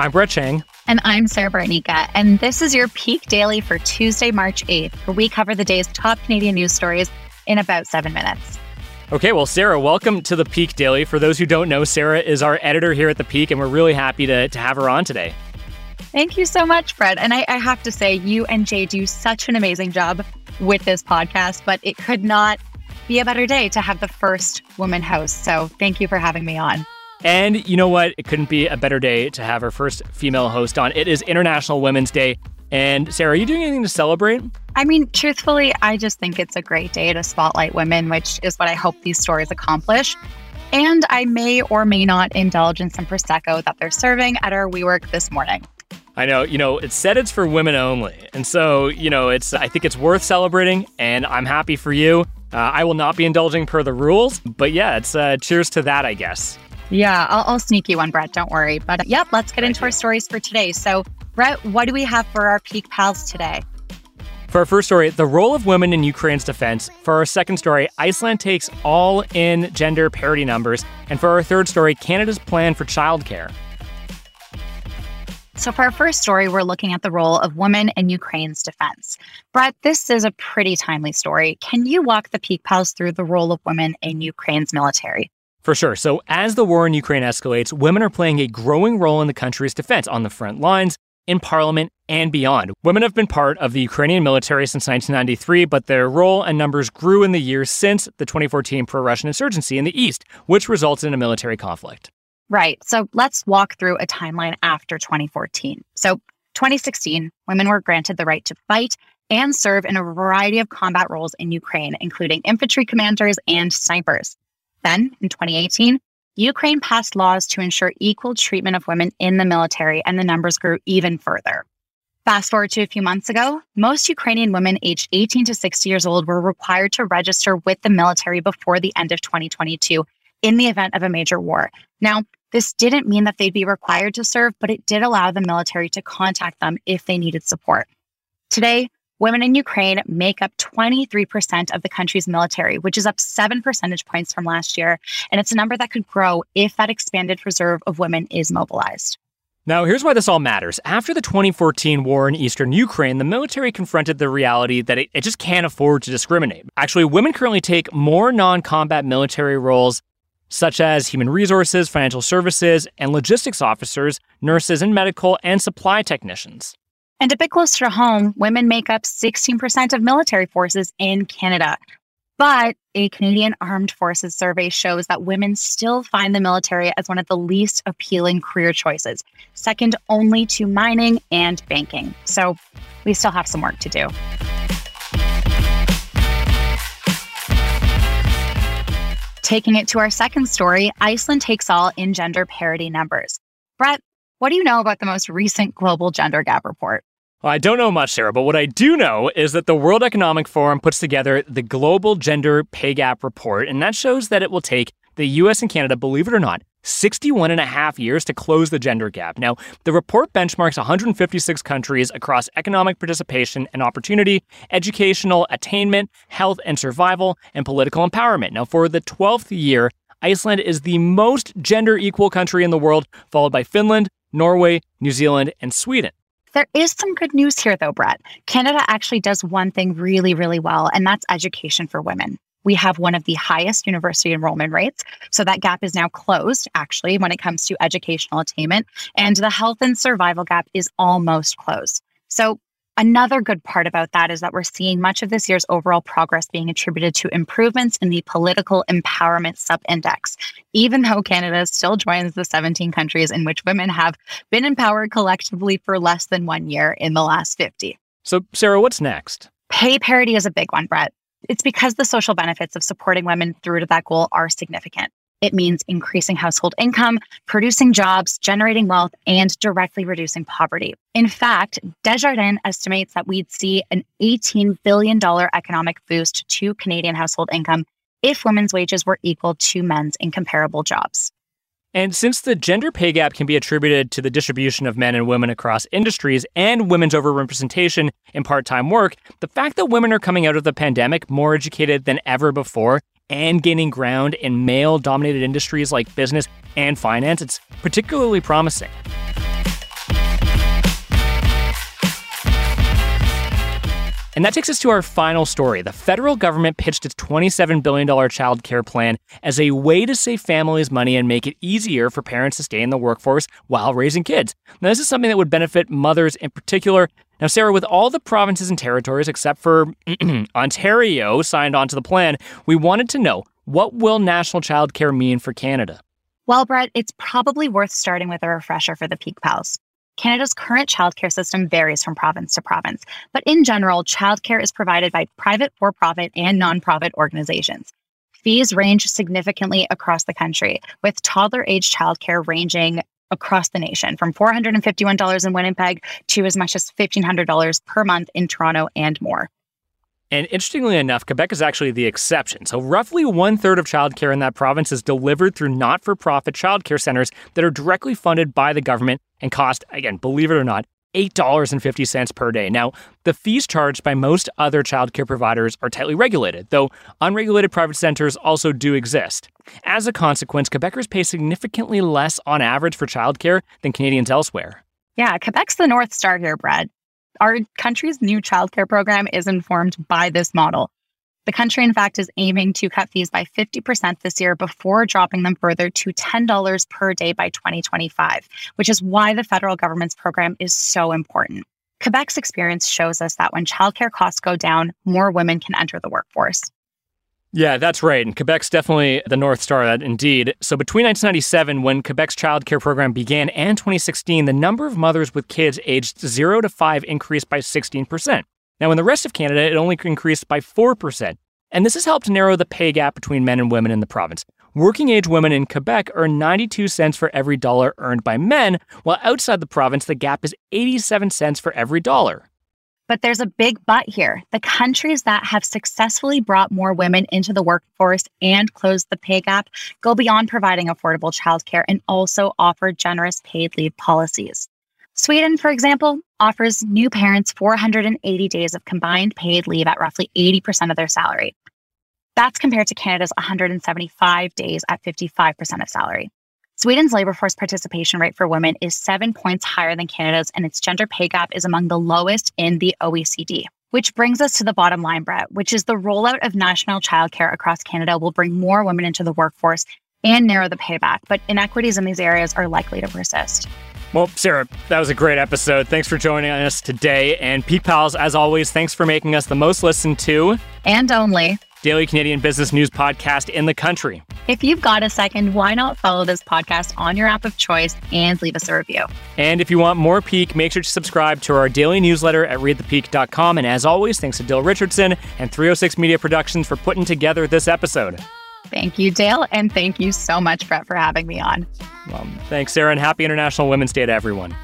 I'm Brett Chang. And I'm Sarah Bartnika. And this is your Peak Daily for Tuesday, March 8th, where we cover the day's top Canadian news stories in about seven minutes. Okay, well, Sarah, welcome to the Peak Daily. For those who don't know, Sarah is our editor here at the Peak, and we're really happy to, to have her on today. Thank you so much, Fred. And I, I have to say, you and Jay do such an amazing job with this podcast, but it could not be a better day to have the first woman host. So thank you for having me on. And you know what? It couldn't be a better day to have our first female host on. It is International Women's Day. And Sarah, are you doing anything to celebrate? I mean, truthfully, I just think it's a great day to spotlight women, which is what I hope these stories accomplish. And I may or may not indulge in some Prosecco that they're serving at our WeWork this morning. I know, you know, it said it's for women only. And so, you know, it's I think it's worth celebrating and I'm happy for you. Uh, I will not be indulging per the rules, but yeah, it's uh, cheers to that, I guess. Yeah, I'll, I'll sneak you one, Brett. Don't worry. But yep, let's get Thank into you. our stories for today. So, Brett, what do we have for our Peak Pals today? For our first story, the role of women in Ukraine's defense. For our second story, Iceland takes all in gender parity numbers. And for our third story, Canada's plan for childcare. So, for our first story, we're looking at the role of women in Ukraine's defense. Brett, this is a pretty timely story. Can you walk the Peak Pals through the role of women in Ukraine's military? For sure. So, as the war in Ukraine escalates, women are playing a growing role in the country's defense on the front lines, in parliament, and beyond. Women have been part of the Ukrainian military since 1993, but their role and numbers grew in the years since the 2014 pro Russian insurgency in the East, which resulted in a military conflict. Right. So let's walk through a timeline after 2014. So, 2016, women were granted the right to fight and serve in a variety of combat roles in Ukraine, including infantry commanders and snipers. Then, in 2018, Ukraine passed laws to ensure equal treatment of women in the military, and the numbers grew even further. Fast forward to a few months ago, most Ukrainian women aged 18 to 60 years old were required to register with the military before the end of 2022 in the event of a major war. Now, this didn't mean that they'd be required to serve, but it did allow the military to contact them if they needed support. Today, women in Ukraine make up 23% of the country's military, which is up seven percentage points from last year. And it's a number that could grow if that expanded reserve of women is mobilized. Now, here's why this all matters. After the 2014 war in eastern Ukraine, the military confronted the reality that it, it just can't afford to discriminate. Actually, women currently take more non combat military roles, such as human resources, financial services, and logistics officers, nurses, and medical and supply technicians. And a bit closer to home, women make up 16% of military forces in Canada. But a Canadian Armed Forces survey shows that women still find the military as one of the least appealing career choices, second only to mining and banking. So we still have some work to do. Taking it to our second story, Iceland takes all in gender parity numbers. Brett, what do you know about the most recent global gender gap report? Well, I don't know much, Sarah, but what I do know is that the World Economic Forum puts together the Global Gender Pay Gap Report, and that shows that it will take the US and Canada, believe it or not, 61 and a half years to close the gender gap. Now, the report benchmarks 156 countries across economic participation and opportunity, educational attainment, health and survival, and political empowerment. Now, for the 12th year, Iceland is the most gender equal country in the world, followed by Finland, Norway, New Zealand, and Sweden. There is some good news here, though, Brett. Canada actually does one thing really, really well, and that's education for women. We have one of the highest university enrollment rates. So that gap is now closed, actually, when it comes to educational attainment. And the health and survival gap is almost closed. So Another good part about that is that we're seeing much of this year's overall progress being attributed to improvements in the political empowerment subindex, even though Canada still joins the 17 countries in which women have been empowered collectively for less than one year in the last 50. So, Sarah, what's next? Pay parity is a big one, Brett. It's because the social benefits of supporting women through to that goal are significant. It means increasing household income, producing jobs, generating wealth, and directly reducing poverty. In fact, Desjardins estimates that we'd see an $18 billion economic boost to Canadian household income if women's wages were equal to men's in comparable jobs. And since the gender pay gap can be attributed to the distribution of men and women across industries and women's overrepresentation in part time work, the fact that women are coming out of the pandemic more educated than ever before and gaining ground in male dominated industries like business and finance, it's particularly promising. And that takes us to our final story. The federal government pitched its $27 billion child care plan as a way to save families money and make it easier for parents to stay in the workforce while raising kids. Now, this is something that would benefit mothers in particular. Now, Sarah, with all the provinces and territories except for Ontario signed onto the plan, we wanted to know what will national child care mean for Canada? Well, Brett, it's probably worth starting with a refresher for the Peak Pals. Canada's current childcare system varies from province to province, but in general, childcare is provided by private, for profit, and nonprofit organizations. Fees range significantly across the country, with toddler age childcare ranging across the nation from $451 in Winnipeg to as much as $1,500 per month in Toronto and more. And interestingly enough, Quebec is actually the exception. So, roughly one third of childcare in that province is delivered through not for profit childcare centers that are directly funded by the government and cost, again, believe it or not, $8.50 per day. Now, the fees charged by most other childcare providers are tightly regulated, though unregulated private centers also do exist. As a consequence, Quebecers pay significantly less on average for childcare than Canadians elsewhere. Yeah, Quebec's the North Star here, Brad our country's new childcare program is informed by this model. The country, in fact, is aiming to cut fees by 50% this year before dropping them further to $10 per day by 2025, which is why the federal government's program is so important. Quebec's experience shows us that when childcare costs go down, more women can enter the workforce. Yeah, that's right. And Quebec's definitely the North Star, that indeed. So between 1997, when Quebec's child care program began, and 2016, the number of mothers with kids aged 0 to 5 increased by 16%. Now, in the rest of Canada, it only increased by 4%. And this has helped narrow the pay gap between men and women in the province. Working age women in Quebec earn 92 cents for every dollar earned by men, while outside the province, the gap is 87 cents for every dollar. But there's a big but here. The countries that have successfully brought more women into the workforce and closed the pay gap go beyond providing affordable childcare and also offer generous paid leave policies. Sweden, for example, offers new parents 480 days of combined paid leave at roughly 80% of their salary. That's compared to Canada's 175 days at 55% of salary. Sweden's labor force participation rate for women is seven points higher than Canada's, and its gender pay gap is among the lowest in the OECD. Which brings us to the bottom line, Brett, which is the rollout of national childcare across Canada will bring more women into the workforce and narrow the pay gap, but inequities in these areas are likely to persist. Well, Sarah, that was a great episode. Thanks for joining us today. And Peak Pals, as always, thanks for making us the most listened to and only daily Canadian business news podcast in the country. If you've got a second, why not follow this podcast on your app of choice and leave us a review? And if you want more Peak, make sure to subscribe to our daily newsletter at readthepeak.com. And as always, thanks to Dill Richardson and 306 Media Productions for putting together this episode. Thank you, Dale. And thank you so much, Brett, for having me on. Well, thanks, Sarah, and happy International Women's Day to everyone.